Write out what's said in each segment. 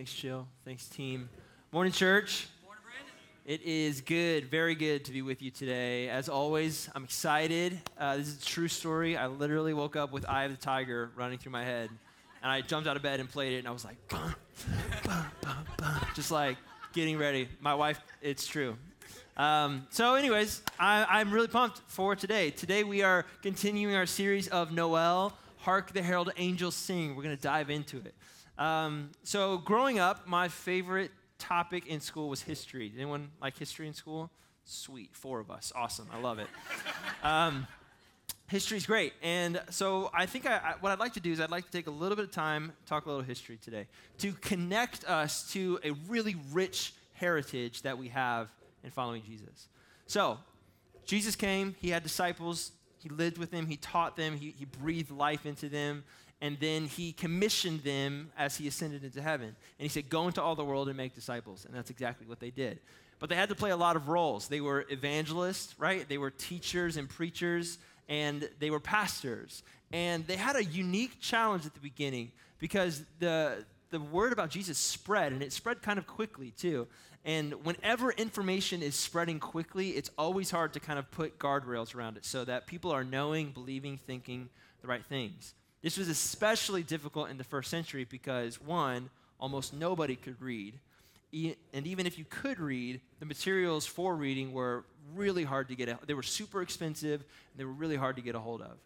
Thanks, Jill. Thanks, team. Morning, church. Morning, Brandon. It is good, very good to be with you today. As always, I'm excited. Uh, this is a true story. I literally woke up with Eye of the Tiger running through my head, and I jumped out of bed and played it, and I was like, bah, bah, bah, just like getting ready. My wife, it's true. Um, so, anyways, I, am really pumped for today. Today we are continuing our series of Noel. Hark the Herald Angels Sing. We're going to dive into it. Um, so, growing up, my favorite topic in school was history. Did anyone like history in school? Sweet, four of us. Awesome. I love it. Um, history's great. And so, I think I, I, what I'd like to do is I'd like to take a little bit of time, talk a little history today, to connect us to a really rich heritage that we have in following Jesus. So, Jesus came, he had disciples, he lived with them, he taught them, he, he breathed life into them and then he commissioned them as he ascended into heaven. And he said, Go into all the world and make disciples. And that's exactly what they did. But they had to play a lot of roles. They were evangelists, right? They were teachers and preachers, and they were pastors. And they had a unique challenge at the beginning because the, the word about Jesus spread, and it spread kind of quickly too. And whenever information is spreading quickly, it's always hard to kind of put guardrails around it so that people are knowing, believing, thinking the right things. This was especially difficult in the first century because, one, almost nobody could read. And even if you could read, the materials for reading were really hard to get. They were super expensive, and they were really hard to get a hold of.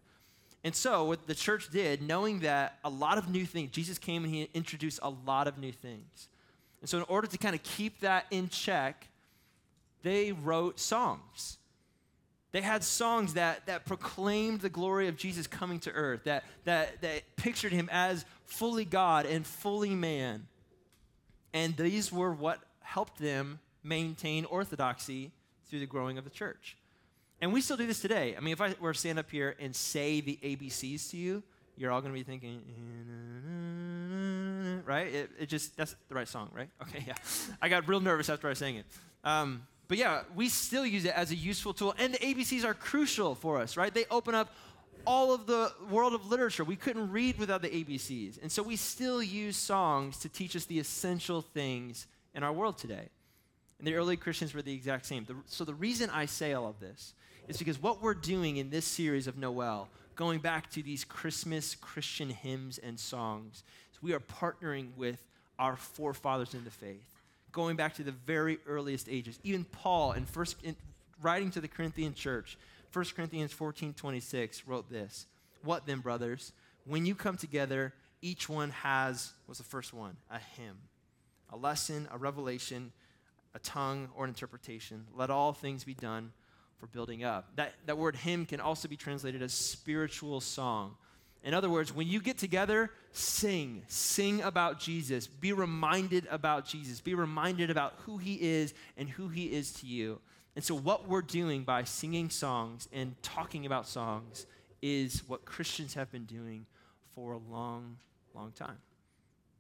And so, what the church did, knowing that a lot of new things, Jesus came and he introduced a lot of new things. And so, in order to kind of keep that in check, they wrote songs. They had songs that, that proclaimed the glory of Jesus coming to earth, that, that, that pictured him as fully God and fully man. And these were what helped them maintain orthodoxy through the growing of the church. And we still do this today. I mean, if I were to stand up here and say the ABCs to you, you're all going to be thinking, right? It, it, just, that's the right song, right? Okay, yeah. I got real nervous after I sang it. Um, but yeah, we still use it as a useful tool. And the ABCs are crucial for us, right? They open up all of the world of literature. We couldn't read without the ABCs. And so we still use songs to teach us the essential things in our world today. And the early Christians were the exact same. so the reason I say all of this is because what we're doing in this series of Noel, going back to these Christmas Christian hymns and songs, is we are partnering with our forefathers in the faith going back to the very earliest ages. Even Paul, in first, in, writing to the Corinthian church, 1 Corinthians 14 26, wrote this What then, brothers? When you come together, each one has, what's the first one? A hymn, a lesson, a revelation, a tongue, or an interpretation. Let all things be done for building up. That, that word hymn can also be translated as spiritual song. In other words, when you get together, sing. Sing about Jesus. Be reminded about Jesus. Be reminded about who he is and who he is to you. And so, what we're doing by singing songs and talking about songs is what Christians have been doing for a long, long time.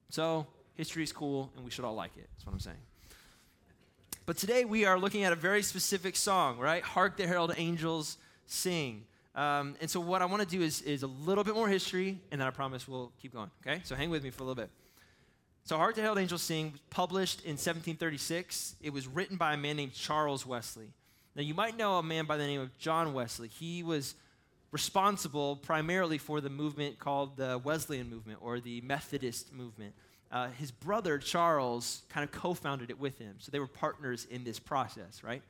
So, history is cool and we should all like it. That's what I'm saying. But today we are looking at a very specific song, right? Hark the Herald Angels Sing. Um, and so, what I want to do is, is a little bit more history, and then I promise we'll keep going. Okay? So, hang with me for a little bit. So, Hark the Herald Angels Sing published in 1736. It was written by a man named Charles Wesley. Now, you might know a man by the name of John Wesley. He was responsible primarily for the movement called the Wesleyan movement or the Methodist movement. Uh, his brother Charles kind of co founded it with him. So, they were partners in this process, right?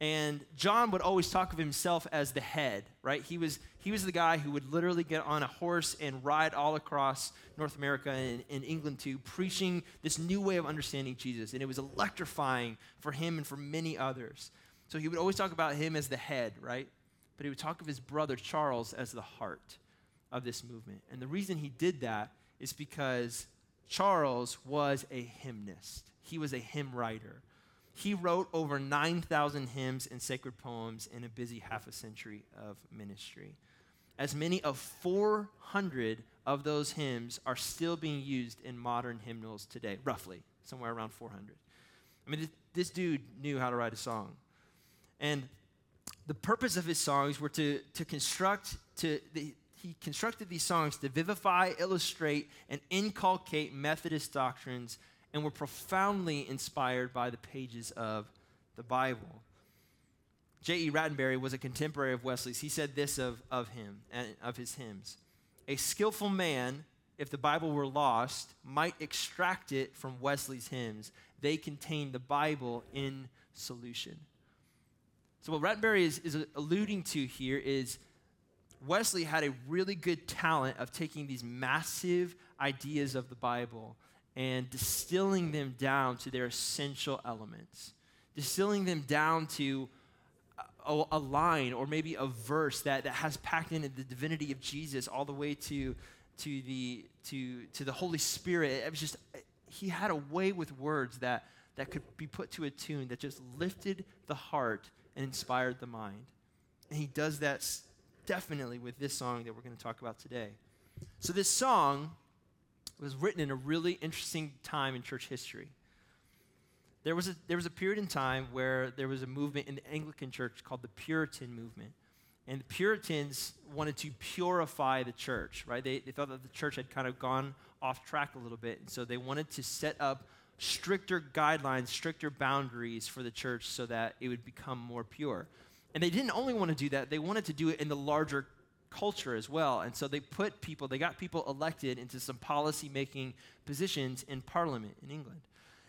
And John would always talk of himself as the head, right? He was, he was the guy who would literally get on a horse and ride all across North America and, and England too, preaching this new way of understanding Jesus. And it was electrifying for him and for many others. So he would always talk about him as the head, right? But he would talk of his brother Charles as the heart of this movement. And the reason he did that is because Charles was a hymnist, he was a hymn writer. He wrote over 9,000 hymns and sacred poems in a busy half a century of ministry. As many of 400 of those hymns are still being used in modern hymnals today, roughly, somewhere around 400. I mean, this dude knew how to write a song. And the purpose of his songs were to, to construct, to, the, he constructed these songs to vivify, illustrate, and inculcate Methodist doctrines and were profoundly inspired by the pages of the Bible. J.E. Rattenbury was a contemporary of Wesley's. He said this of, of him and of his hymns A skillful man, if the Bible were lost, might extract it from Wesley's hymns. They contain the Bible in solution. So, what Rattenbury is, is alluding to here is Wesley had a really good talent of taking these massive ideas of the Bible and distilling them down to their essential elements, distilling them down to a, a, line or maybe a verse that, that has packed in the divinity of Jesus all the way to, to, the, to, to the Holy Spirit. It was just, he had a way with words that, that could be put to a tune that just lifted the heart and inspired the mind. And he does that definitely with this song that we're going to talk about today. So, this song was written in a really interesting time in church history. There was, a, there was a period in time where there was a movement in the Anglican church called the Puritan movement. And the Puritans wanted to purify the church, right? They, they thought that the church had kind of gone off track a little bit. And so they wanted to set up stricter guidelines, stricter boundaries for the church so that it would become more pure. And they didn't only want to do that, they wanted to do it in the larger culture as well. And so they put people, they got people elected into some policy making positions in Parliament in England.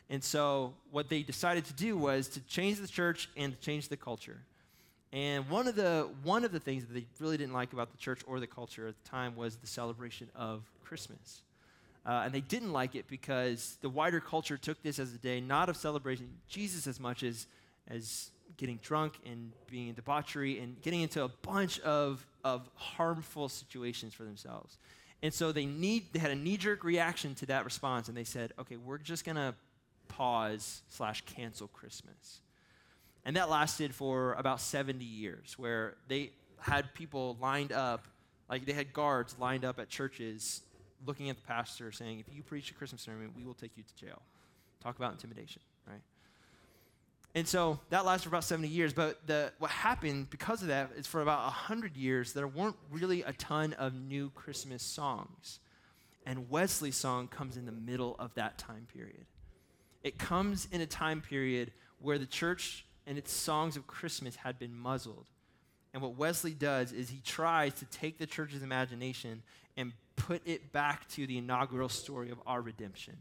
And so what they decided to do was to change the church and change the culture. And one of the one of the things that they really didn't like about the church or the culture at the time was the celebration of Christmas. Uh, and they didn't like it because the wider culture took this as a day not of celebrating Jesus as much as, as getting drunk and being in debauchery and getting into a bunch of, of harmful situations for themselves. And so they need they had a knee-jerk reaction to that response, and they said, okay, we're just gonna pause slash cancel Christmas. And that lasted for about 70 years, where they had people lined up, like they had guards lined up at churches looking at the pastor saying, if you preach a Christmas sermon, we will take you to jail. Talk about intimidation, right? And so that lasted for about 70 years. But the, what happened because of that is for about 100 years, there weren't really a ton of new Christmas songs. And Wesley's song comes in the middle of that time period. It comes in a time period where the church and its songs of Christmas had been muzzled. And what Wesley does is he tries to take the church's imagination and put it back to the inaugural story of our redemption.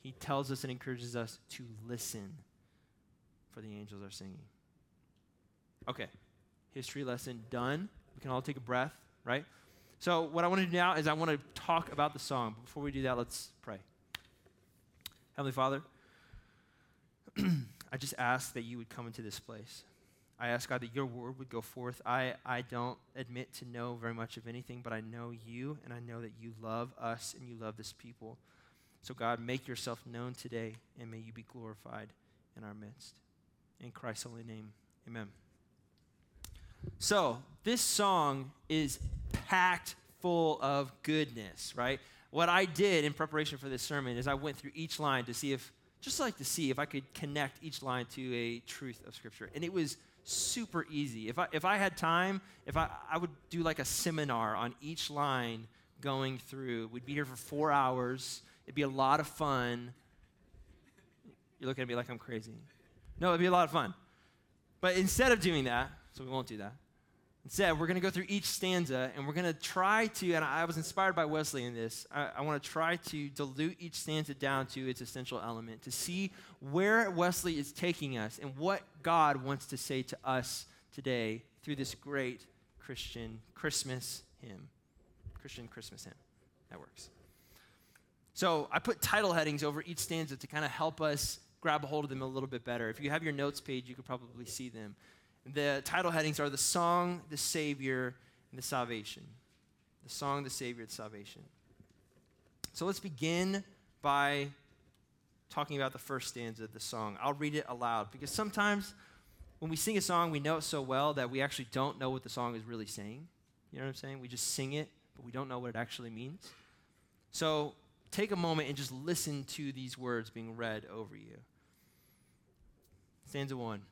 He tells us and encourages us to listen for the angels are singing. Okay, history lesson done. We can all take a breath, right? So, what I want to do now is I want to talk about the song. Before we do that, let's pray. Heavenly Father, I just ask that you would come into this place. I ask God that your word would go forth. I, I don't admit to know very much of anything, but I know you, and I know that you love us and you love this people. So, God, make yourself known today, and may you be glorified in our midst. In Christ's holy name, amen. So, this song is packed full of goodness, right? What I did in preparation for this sermon is I went through each line to see if, just like to see if I could connect each line to a truth of Scripture. And it was super easy. If I, if I had time, if I, I would do like a seminar on each line going through. We'd be here for four hours. It'd be a lot of fun. You're looking at me like I'm crazy. No, it'd be a lot of fun. But instead of doing that, so we won't do that. Instead, we're going to go through each stanza and we're going to try to, and I was inspired by Wesley in this, I, I want to try to dilute each stanza down to its essential element, to see where Wesley is taking us and what God wants to say to us today through this great Christian Christmas hymn. Christian Christmas hymn. That works. So I put title headings over each stanza to kind of help us grab a hold of them a little bit better. If you have your notes page, you could probably see them. The title headings are the song, the Savior, and the salvation. The song, the Savior, the salvation. So let's begin by talking about the first stanza of the song. I'll read it aloud because sometimes when we sing a song, we know it so well that we actually don't know what the song is really saying. You know what I'm saying? We just sing it, but we don't know what it actually means. So take a moment and just listen to these words being read over you. Stanza one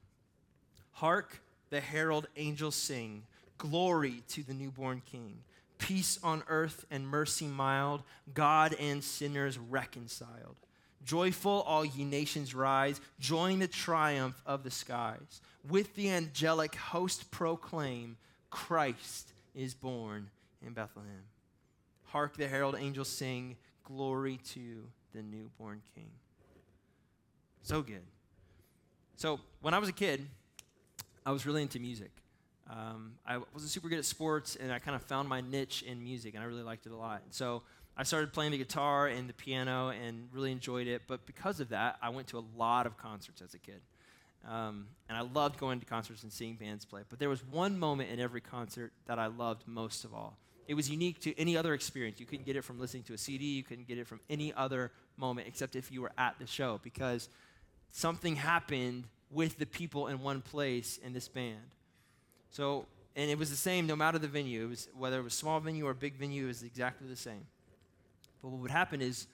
Hark, the herald angels sing, Glory to the newborn King. Peace on earth and mercy mild, God and sinners reconciled. Joyful, all ye nations rise, join the triumph of the skies. With the angelic host proclaim, Christ is born in Bethlehem. Hark the herald angels sing, Glory to the newborn King. So good. So, when I was a kid, I was really into music. Um, I wasn't super good at sports, and I kind of found my niche in music, and I really liked it a lot. so, I started playing the guitar and the piano and really enjoyed it. But because of that, I went to a lot of concerts as a kid. Um, and I loved going to concerts and seeing bands play. But there was one moment in every concert that I loved most of all. It was unique to any other experience. You couldn't get it from listening to a CD, you couldn't get it from any other moment except if you were at the show because something happened with the people in one place in this band. So, and it was the same no matter the venue. It was whether it was small venue or big venue, it was exactly the same. But what would happen is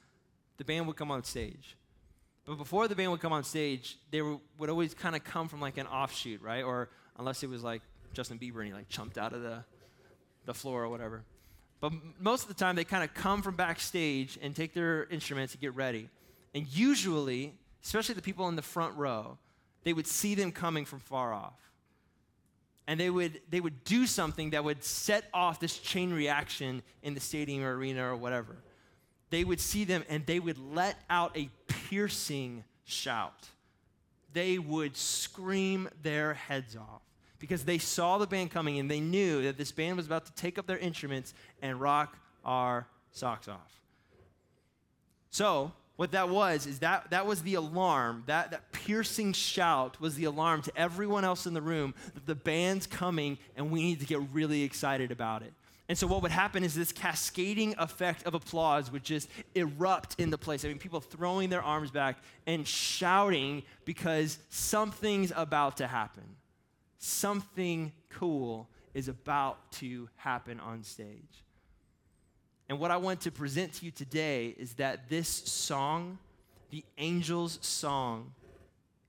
the band would come on stage. But before the band would come on stage, they were, would always kind of come from like an offshoot, right? Or unless it was like Justin Bieber and he like jumped out of the, the floor or whatever. But most of the time, they kind of come from backstage and take their instruments to get ready. And usually, especially the people in the front row, they would see them coming from far off. And they would, they would do something that would set off this chain reaction in the stadium or arena or whatever they would see them and they would let out a piercing shout. They would scream their heads off because they saw the band coming and they knew that this band was about to take up their instruments and rock our socks off. So, what that was is that that was the alarm that, that piercing shout was the alarm to everyone else in the room that the band's coming and we need to get really excited about it and so, what would happen is this cascading effect of applause would just erupt in the place. I mean, people throwing their arms back and shouting because something's about to happen. Something cool is about to happen on stage. And what I want to present to you today is that this song, the angel's song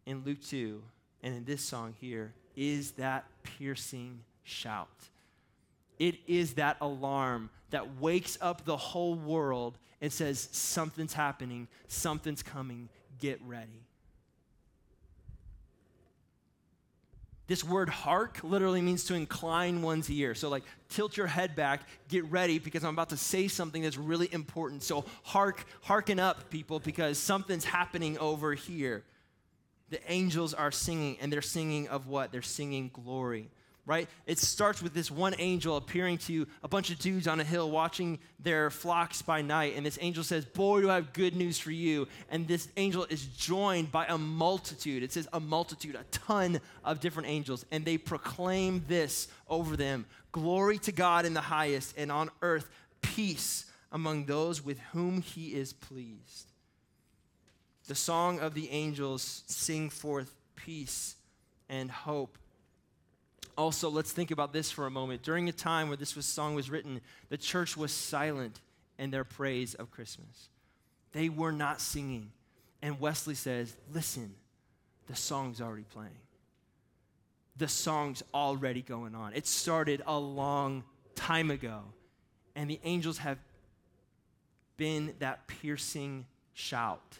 in Luke 2, and in this song here, is that piercing shout. It is that alarm that wakes up the whole world and says, Something's happening, something's coming, get ready. This word hark literally means to incline one's ear. So, like, tilt your head back, get ready because I'm about to say something that's really important. So, hark, hearken up, people, because something's happening over here. The angels are singing, and they're singing of what? They're singing glory right? It starts with this one angel appearing to a bunch of dudes on a hill watching their flocks by night. And this angel says, Boy, do I have good news for you. And this angel is joined by a multitude. It says a multitude, a ton of different angels. And they proclaim this over them Glory to God in the highest, and on earth, peace among those with whom he is pleased. The song of the angels sing forth peace and hope also, let's think about this for a moment. During a time where this was, song was written, the church was silent in their praise of Christmas. They were not singing. And Wesley says, Listen, the song's already playing. The song's already going on. It started a long time ago. And the angels have been that piercing shout.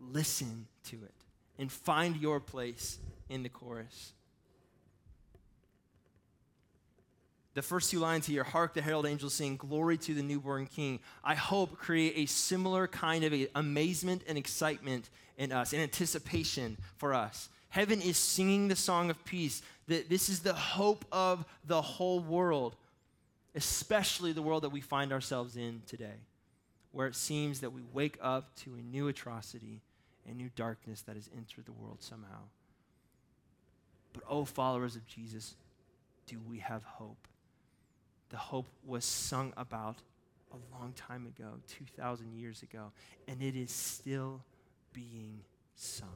Listen to it and find your place in the chorus. The first two lines here, hark the herald angels sing, glory to the newborn king, I hope create a similar kind of amazement and excitement in us, an anticipation for us. Heaven is singing the song of peace, that this is the hope of the whole world, especially the world that we find ourselves in today, where it seems that we wake up to a new atrocity, a new darkness that has entered the world somehow. But, oh, followers of Jesus, do we have hope? The hope was sung about a long time ago, 2,000 years ago, and it is still being sung.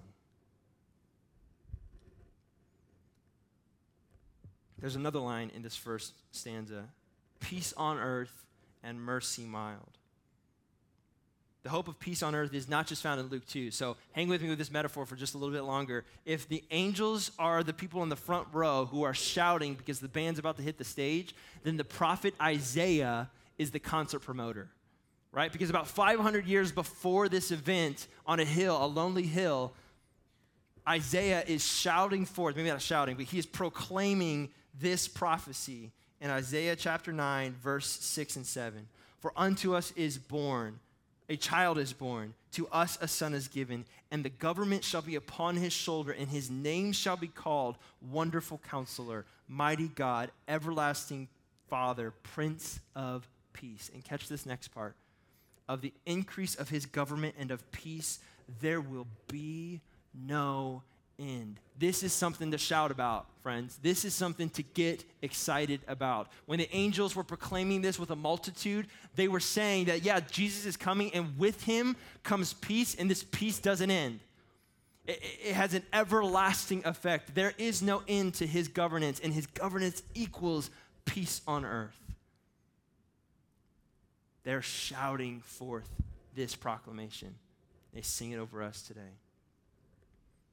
There's another line in this first stanza peace on earth and mercy mild. The hope of peace on earth is not just found in Luke 2. So hang with me with this metaphor for just a little bit longer. If the angels are the people in the front row who are shouting because the band's about to hit the stage, then the prophet Isaiah is the concert promoter. right? Because about 500 years before this event on a hill, a lonely hill, Isaiah is shouting forth, maybe not shouting, but he is proclaiming this prophecy in Isaiah chapter 9, verse 6 and 7. For unto us is born, a child is born, to us a son is given, and the government shall be upon his shoulder, and his name shall be called Wonderful Counselor, Mighty God, Everlasting Father, Prince of Peace. And catch this next part. Of the increase of his government and of peace, there will be no end. This is something to shout about, friends. This is something to get excited about. When the angels were proclaiming this with a multitude, they were saying that, yeah, Jesus is coming, and with him comes peace, and this peace doesn't end. It, it has an everlasting effect. There is no end to his governance, and his governance equals peace on earth. They're shouting forth this proclamation. They sing it over us today.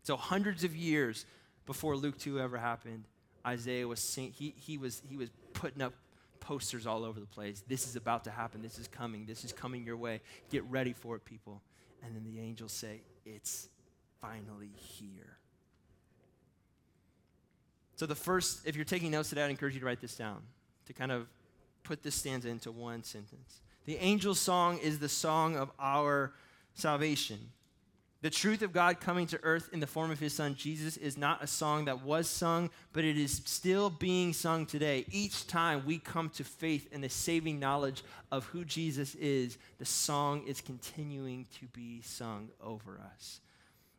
So hundreds of years before Luke 2 ever happened, Isaiah was sing, he, he was he was putting up posters all over the place. This is about to happen. This is coming. This is coming your way. Get ready for it, people. And then the angels say, It's finally here. So, the first, if you're taking notes today, I'd encourage you to write this down to kind of put this stanza into one sentence. The angel's song is the song of our salvation. The truth of God coming to earth in the form of his son Jesus is not a song that was sung, but it is still being sung today. Each time we come to faith in the saving knowledge of who Jesus is, the song is continuing to be sung over us.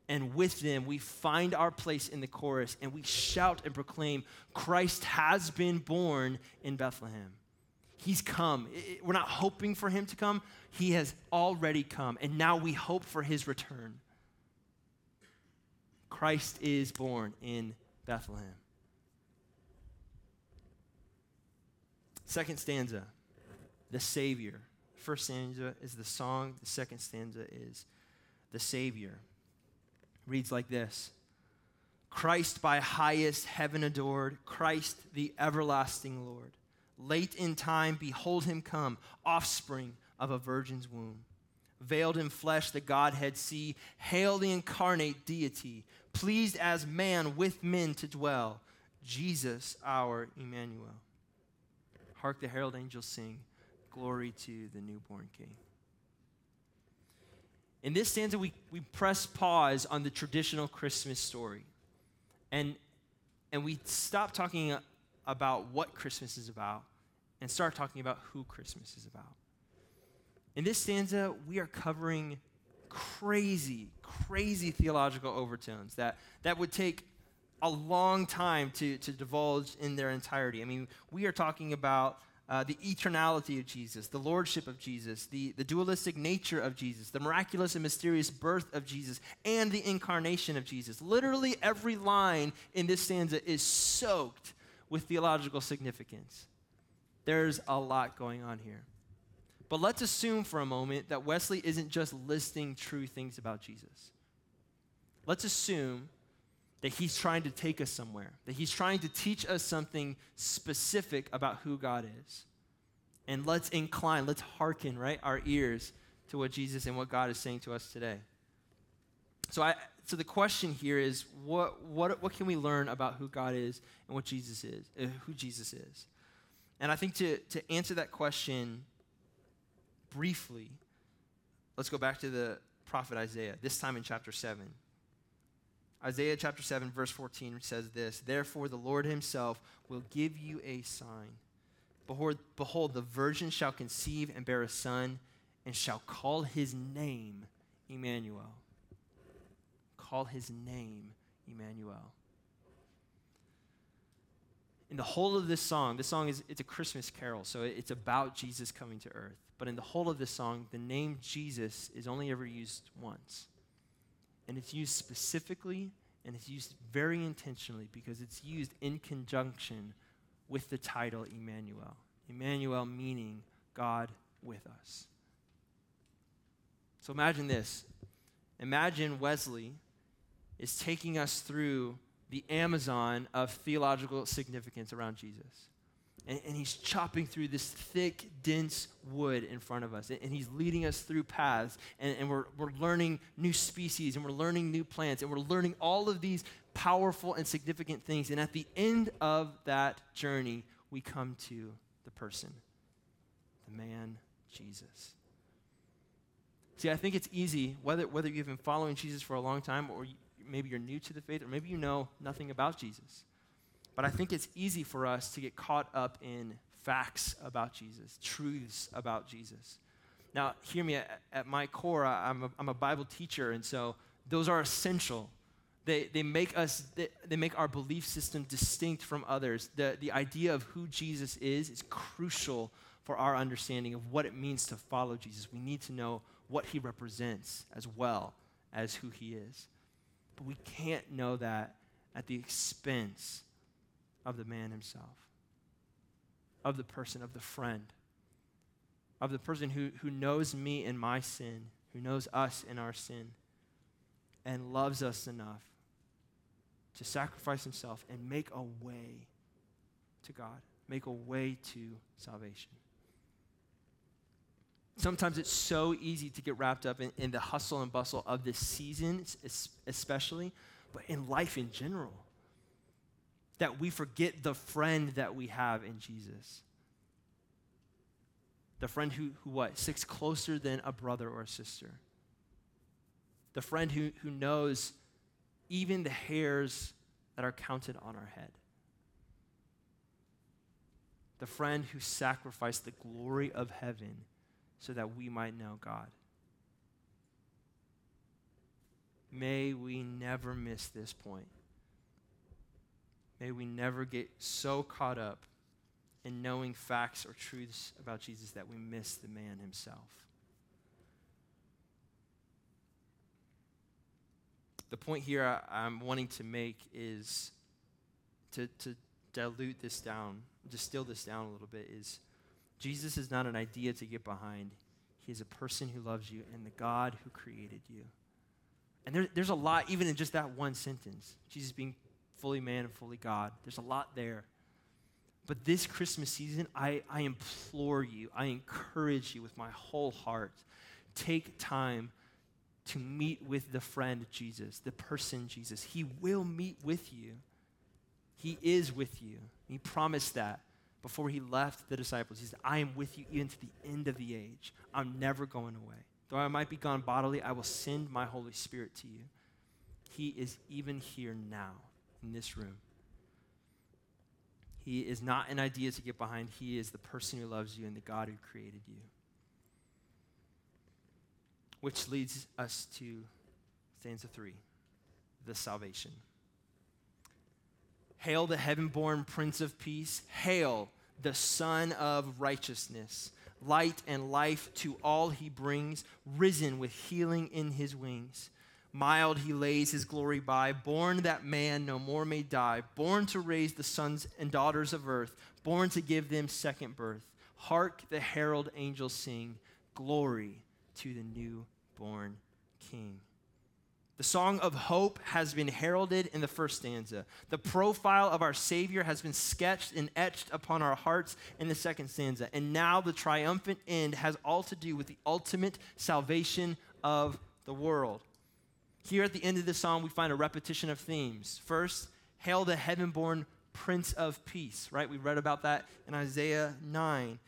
And with them, we find our place in the chorus and we shout and proclaim Christ has been born in Bethlehem. He's come. We're not hoping for him to come, he has already come. And now we hope for his return. Christ is born in Bethlehem. Second stanza, the Savior. First stanza is the song, the second stanza is the Savior. Reads like this Christ by highest heaven adored, Christ the everlasting Lord. Late in time, behold him come, offspring of a virgin's womb. Veiled in flesh, the Godhead see. Hail the incarnate deity, pleased as man with men to dwell, Jesus our Emmanuel. Hark the herald angels sing, Glory to the newborn King. In this stanza, we, we press pause on the traditional Christmas story. And, and we stop talking about what Christmas is about and start talking about who Christmas is about. In this stanza, we are covering crazy, crazy theological overtones that, that would take a long time to, to divulge in their entirety. I mean, we are talking about uh, the eternality of Jesus, the lordship of Jesus, the, the dualistic nature of Jesus, the miraculous and mysterious birth of Jesus, and the incarnation of Jesus. Literally every line in this stanza is soaked with theological significance. There's a lot going on here. But let's assume for a moment that Wesley isn't just listing true things about Jesus. Let's assume that he's trying to take us somewhere, that he's trying to teach us something specific about who God is. And let's incline, let's hearken, right, our ears to what Jesus and what God is saying to us today. So, I, so the question here is what, what, what can we learn about who God is and what Jesus is, uh, who Jesus is? And I think to, to answer that question, briefly, let's go back to the prophet Isaiah, this time in chapter 7. Isaiah chapter 7, verse 14 says this Therefore, the Lord himself will give you a sign. Behold, behold, the virgin shall conceive and bear a son, and shall call his name Emmanuel. Call his name Emmanuel. In the whole of this song, this song is it's a Christmas carol, so it's about Jesus coming to earth. But in the whole of this song, the name Jesus is only ever used once. And it's used specifically and it's used very intentionally because it's used in conjunction with the title Emmanuel. Emmanuel meaning God with us. So imagine this. Imagine Wesley is taking us through the Amazon of theological significance around Jesus. And, and, he's chopping through this thick, dense wood in front of us. And, and he's leading us through paths. And, and we're, we're learning new species and we're learning new plants. And we're learning all of these powerful and significant things. And at the end of that journey, we come to the person, the man, Jesus. See, I think it's easy, whether, whether you've been following Jesus for a long time or maybe you're new to the faith or maybe you know nothing about Jesus. But I think it's easy for us to get caught up in facts about Jesus, truths about Jesus. Now, hear me, at, my core, I'm a, I'm a Bible teacher, and so those are essential. They, they make us, they, they make our belief system distinct from others. The, the idea of who Jesus is is crucial for our understanding of what it means to follow Jesus. We need to know what he represents as well as who he is. But we can't know that at the expense of the man himself, of the person, of the friend, of the person who, who knows me in my sin, who knows us in our sin, and loves us enough to sacrifice himself and make a way to God, make a way to salvation. Sometimes it's so easy to get wrapped up in, in the hustle and bustle of this season, especially, but in life in general that we forget the friend that we have in Jesus. The friend who, who what? Sticks closer than a brother or a sister. The friend who, who knows even the hairs that are counted on our head. The friend who sacrificed the glory of heaven so that we might know God. May we never miss this point. May we never get so caught up in knowing facts or truths about Jesus that we miss the man himself. The point here I, am wanting to make is to, to dilute this down, distill this down a little bit, is Jesus is not an idea to get behind. He is a person who loves you and the God who created you. And there, there's a lot, even in just that one sentence. Jesus being fully man and fully God. There's a lot there. But this Christmas season, I, I implore you, I encourage you with my whole heart take time to meet with the friend Jesus, the person Jesus. He will meet with you. He is with you. He promised that before he left the disciples. He said, I am with you even to the end of the age. I'm never going away. Though I might be gone bodily, I will send my Holy Spirit to you. He is even here now in this room. He is not an idea to get behind, He is the person who loves you and the God who created you. Which leads us to stanza three the salvation. Hail the heaven born Prince of Peace. Hail the Sun of Righteousness. Light and life to all he brings, risen with healing in his wings. Mild he lays his glory by, born that man no more may die, born to raise the sons and daughters of earth, born to give them second birth. Hark the herald angels sing, glory to the newborn king. The song of hope has been heralded in the first stanza. The profile of our Savior has been sketched and etched upon our hearts in the second stanza. And now the triumphant end has all to do with the ultimate salvation of the world. Here at the end of the psalm, we find a repetition of themes. First, hail the heaven born Prince of Peace, right? We read about that in Isaiah 9.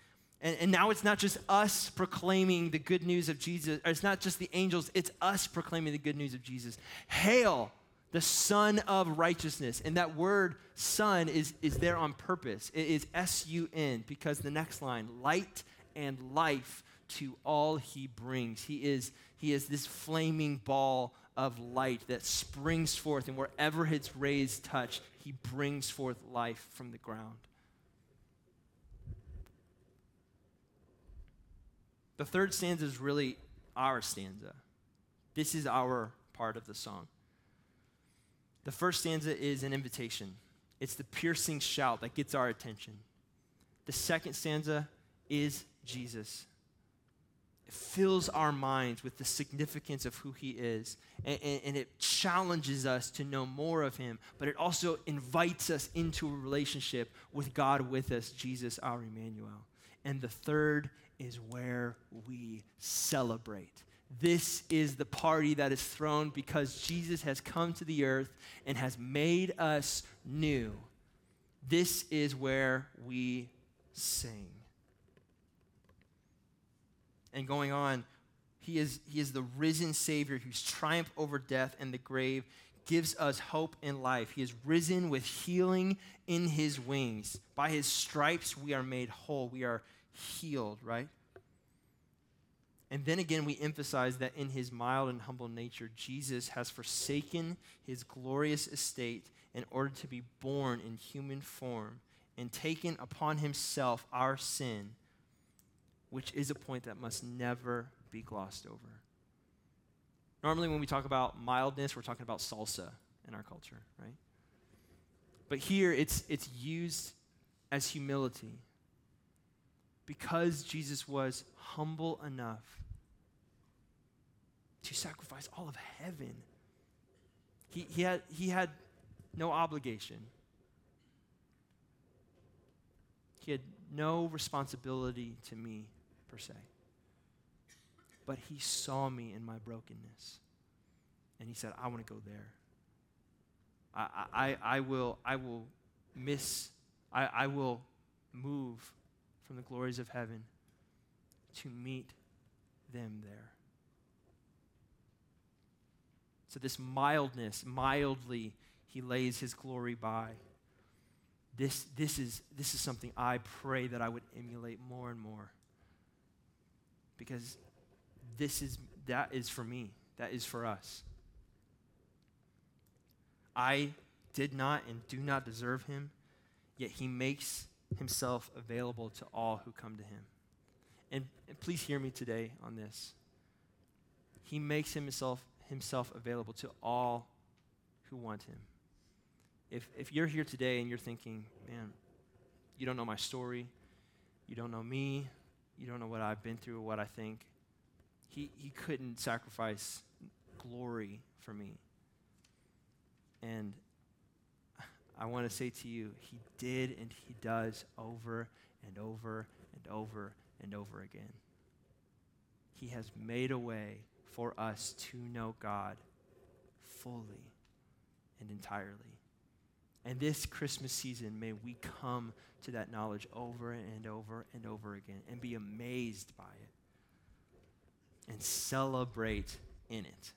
And, and, now it's not just us proclaiming the good news of Jesus, it's not just the angels, it's us proclaiming the good news of Jesus. Hail the Sun of Righteousness. And that word sun is, is there on purpose. It is S U N, because the next line, light and life to all he brings. He is, he is this flaming ball of light that springs forth, and wherever his rays touch, he brings forth life from the ground. The third stanza is really our stanza. This is our part of the song. The first stanza is an invitation, it's the piercing shout that gets our attention. The second stanza is Jesus It fills our minds with the significance of who he is. And, and, and, it challenges us to know more of him, but it also invites us into a relationship with God with us, Jesus, our Emmanuel. And the third is where we celebrate. This is the party that is thrown because Jesus has come to the earth and has made us new. This is where we sing. And going on, he is, he is the risen Savior whose triumph over death and the grave gives us hope in life. He is risen with healing in his wings. By his stripes, we are made whole. We are healed, right? And then again, we emphasize that in his mild and humble nature, Jesus has forsaken his glorious estate in order to be born in human form and taken upon himself our sin, which is a point that must never be glossed over. Normally, when we talk about mildness, we're talking about salsa in our culture, right? But here, it's, it's used as humility because Jesus was humble enough to sacrifice all of heaven. He, he, had, he had no obligation, he had no responsibility to me, per se. But he saw me in my brokenness. And he said, I want to go there. I, I, I, will, I will miss, I, I will move from the glories of heaven to meet them there. So, this mildness, mildly, he lays his glory by. This, this, is, this is something I pray that I would emulate more and more. Because this is, that is for me, that is for us. I did not and do not deserve him, yet he makes himself available to all who come to him. And, and please hear me today on this. He makes himself himself available to all who want him. If, if you're here today and you're thinking, man, you don't know my story, you don't know me, you don't know what I've been through or what I think, he, he couldn't sacrifice glory for me. And I want to say to you, he did and he does over and over and over and over again. He has made a way for us to know God fully and entirely. And this Christmas season, may we come to that knowledge over and over and over again and be amazed by it and celebrate in it.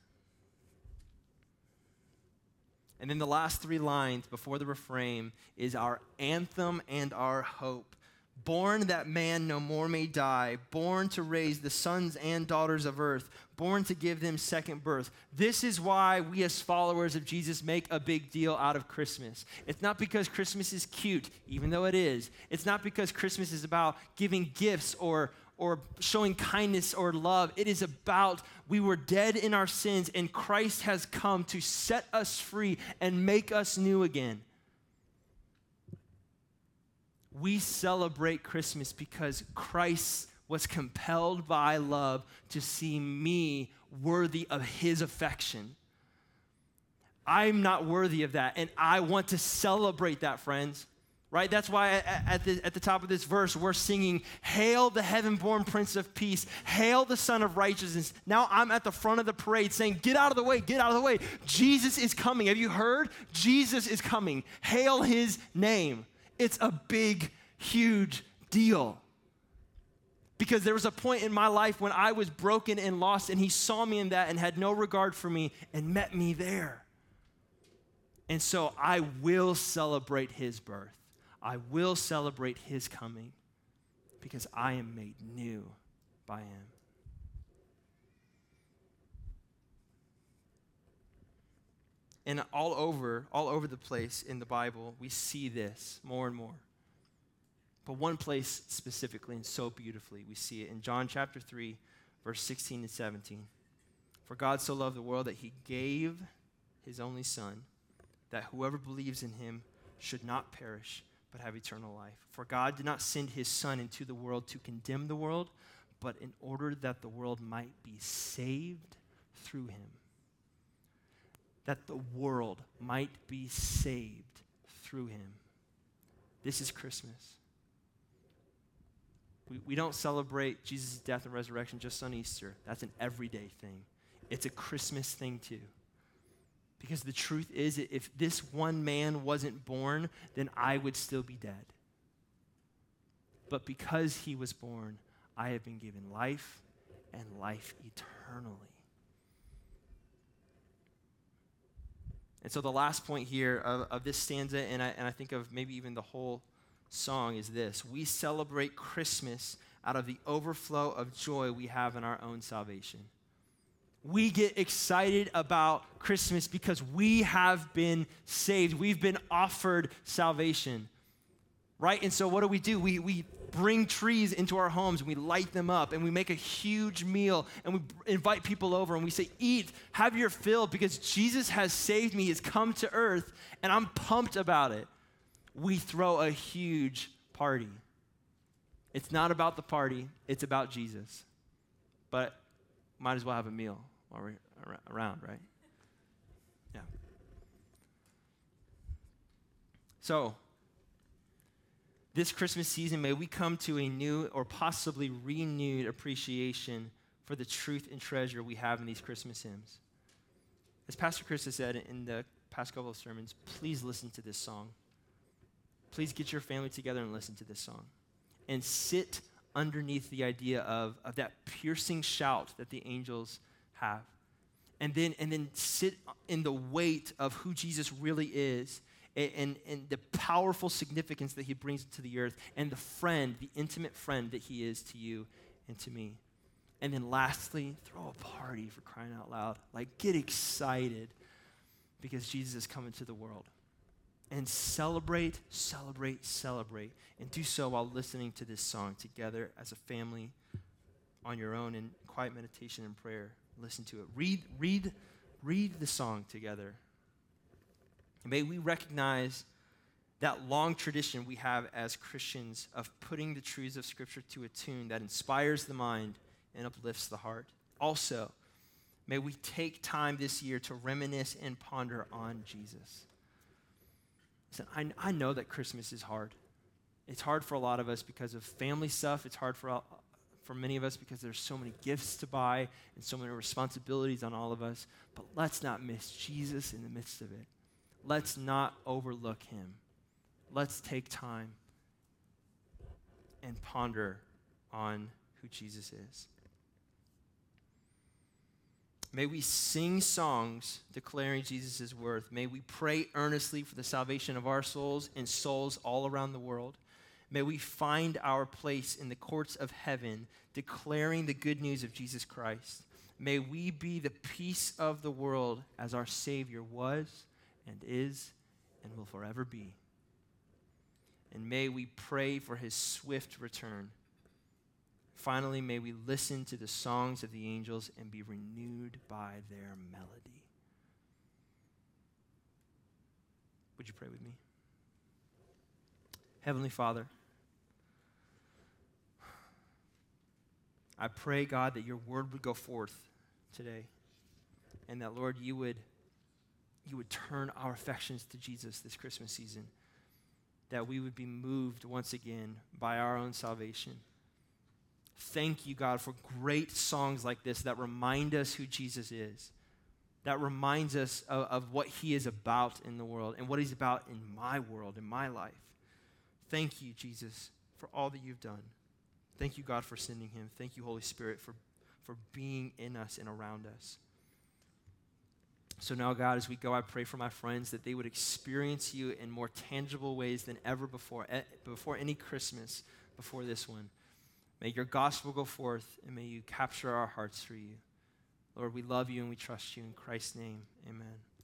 And then the last three lines before the refrain is our anthem and our hope born that man no more may die, born to raise the sons and daughters of earth, born to give them second birth. This is why we, as followers of Jesus, make a big deal out of Christmas. It's not because Christmas is cute, even though it is. It's not because Christmas is about giving gifts or or showing kindness or love. It is about we were dead in our sins and Christ has come to set us free and make us new again we celebrate Christmas because Christ was compelled by love to see me worthy of his affection. I'm not worthy of that, and I want to celebrate that, friends. Right? That's why at the, at the top of this verse, we're singing, Hail the heaven born Prince of Peace, Hail the Sun of Righteousness. Now I'm at the front of the parade saying, Get out of the way, get out of the way. Jesus is coming. Have you heard? Jesus is coming. Hail his name. It's a big, huge deal. Because there was a point in my life when I was broken and lost, and he saw me in that and had no regard for me and met me there. And so I will celebrate his birth. I will celebrate his coming because I am made new by him. And all over, all over the place in the Bible, we see this more and more. But one place specifically and so beautifully, we see it in John chapter 3, verse 16 and 17. For God so loved the world that he gave his only Son, that whoever believes in him should not perish, but have eternal life. For God did not send his Son into the world to condemn the world, but in order that the world might be saved through him. That the world might be saved through him. This is Christmas. We, we don't celebrate Jesus' death and resurrection just on Easter. That's an everyday thing. It's a Christmas thing too. Because the truth is, if this one man wasn't born, then I would still be dead. But because he was born, I have been given life and life eternally. And so the last point here of, of this stanza, and I, and I think of maybe even the whole song, is this We celebrate Christmas out of the overflow of joy we have in our own salvation. We get excited about Christmas because we have been saved. We've been offered salvation. Right? And so, what do we do? We, we bring trees into our homes and we light them up and we make a huge meal and we invite people over and we say, Eat, have your fill because Jesus has saved me, He's come to earth, and I'm pumped about it. We throw a huge party. It's not about the party, it's about Jesus. But might as well have a meal around, right? Yeah. So, this Christmas season, may we come to a new or possibly renewed appreciation for the truth and treasure we have in these Christmas hymns. As Pastor Chris has said in the past couple of sermons, please listen to this song. Please get your family together and listen to this song. And sit underneath the idea of, of that piercing shout that the angels have. And then, and then sit in the weight of who Jesus really is and, and the powerful significance that he brings to the earth, and the friend, the intimate friend that he is to you and to me. And then lastly, throw a party for crying out loud. Like, get excited because Jesus is coming to the world. And celebrate, celebrate, celebrate. And do so while listening to this song together as a family on your own in quiet meditation and prayer. Listen to it. Read, read, read the song together and may we recognize that long tradition we have as Christians of putting the truths of Scripture to a tune that inspires the mind and uplifts the heart. Also, may we take time this year to reminisce and ponder on Jesus. Listen, I, I know that Christmas is hard. It's hard for a lot of us because of family stuff. It's hard for, for many of us because there's so many gifts to buy and so many responsibilities on all of us. But let's not miss Jesus in the midst of it let's not overlook him. Let's take time and ponder on who Jesus is. May we sing songs declaring Jesus' worth. May we pray earnestly for the salvation of our souls and souls all around the world. May we find our place in the courts of heaven declaring the good news of Jesus Christ. May we be the peace of the world as our Savior was and is and will forever be. And may we pray for his swift return. Finally, may we listen to the songs of the angels and be renewed by their melody. Would you pray with me? Heavenly Father, I pray, God, that your word would go forth today and that, Lord, you would you would turn our affections to Jesus this Christmas season, that we would be moved once again by our own salvation. Thank you, God, for great songs like this that remind us who Jesus is, that reminds us of, of what he is about in the world and what he's about in my world, in my life. Thank you, Jesus, for all that you've done. Thank you, God, for sending him. Thank you, Holy Spirit, for, for being in us and around us. So now, God, as we go, I pray for my friends that they would experience you in more tangible ways than ever before, eh, before any Christmas, before this one. May your gospel go forth and may you capture our hearts for you. Lord, we love you and we trust you. In Christ's name, amen.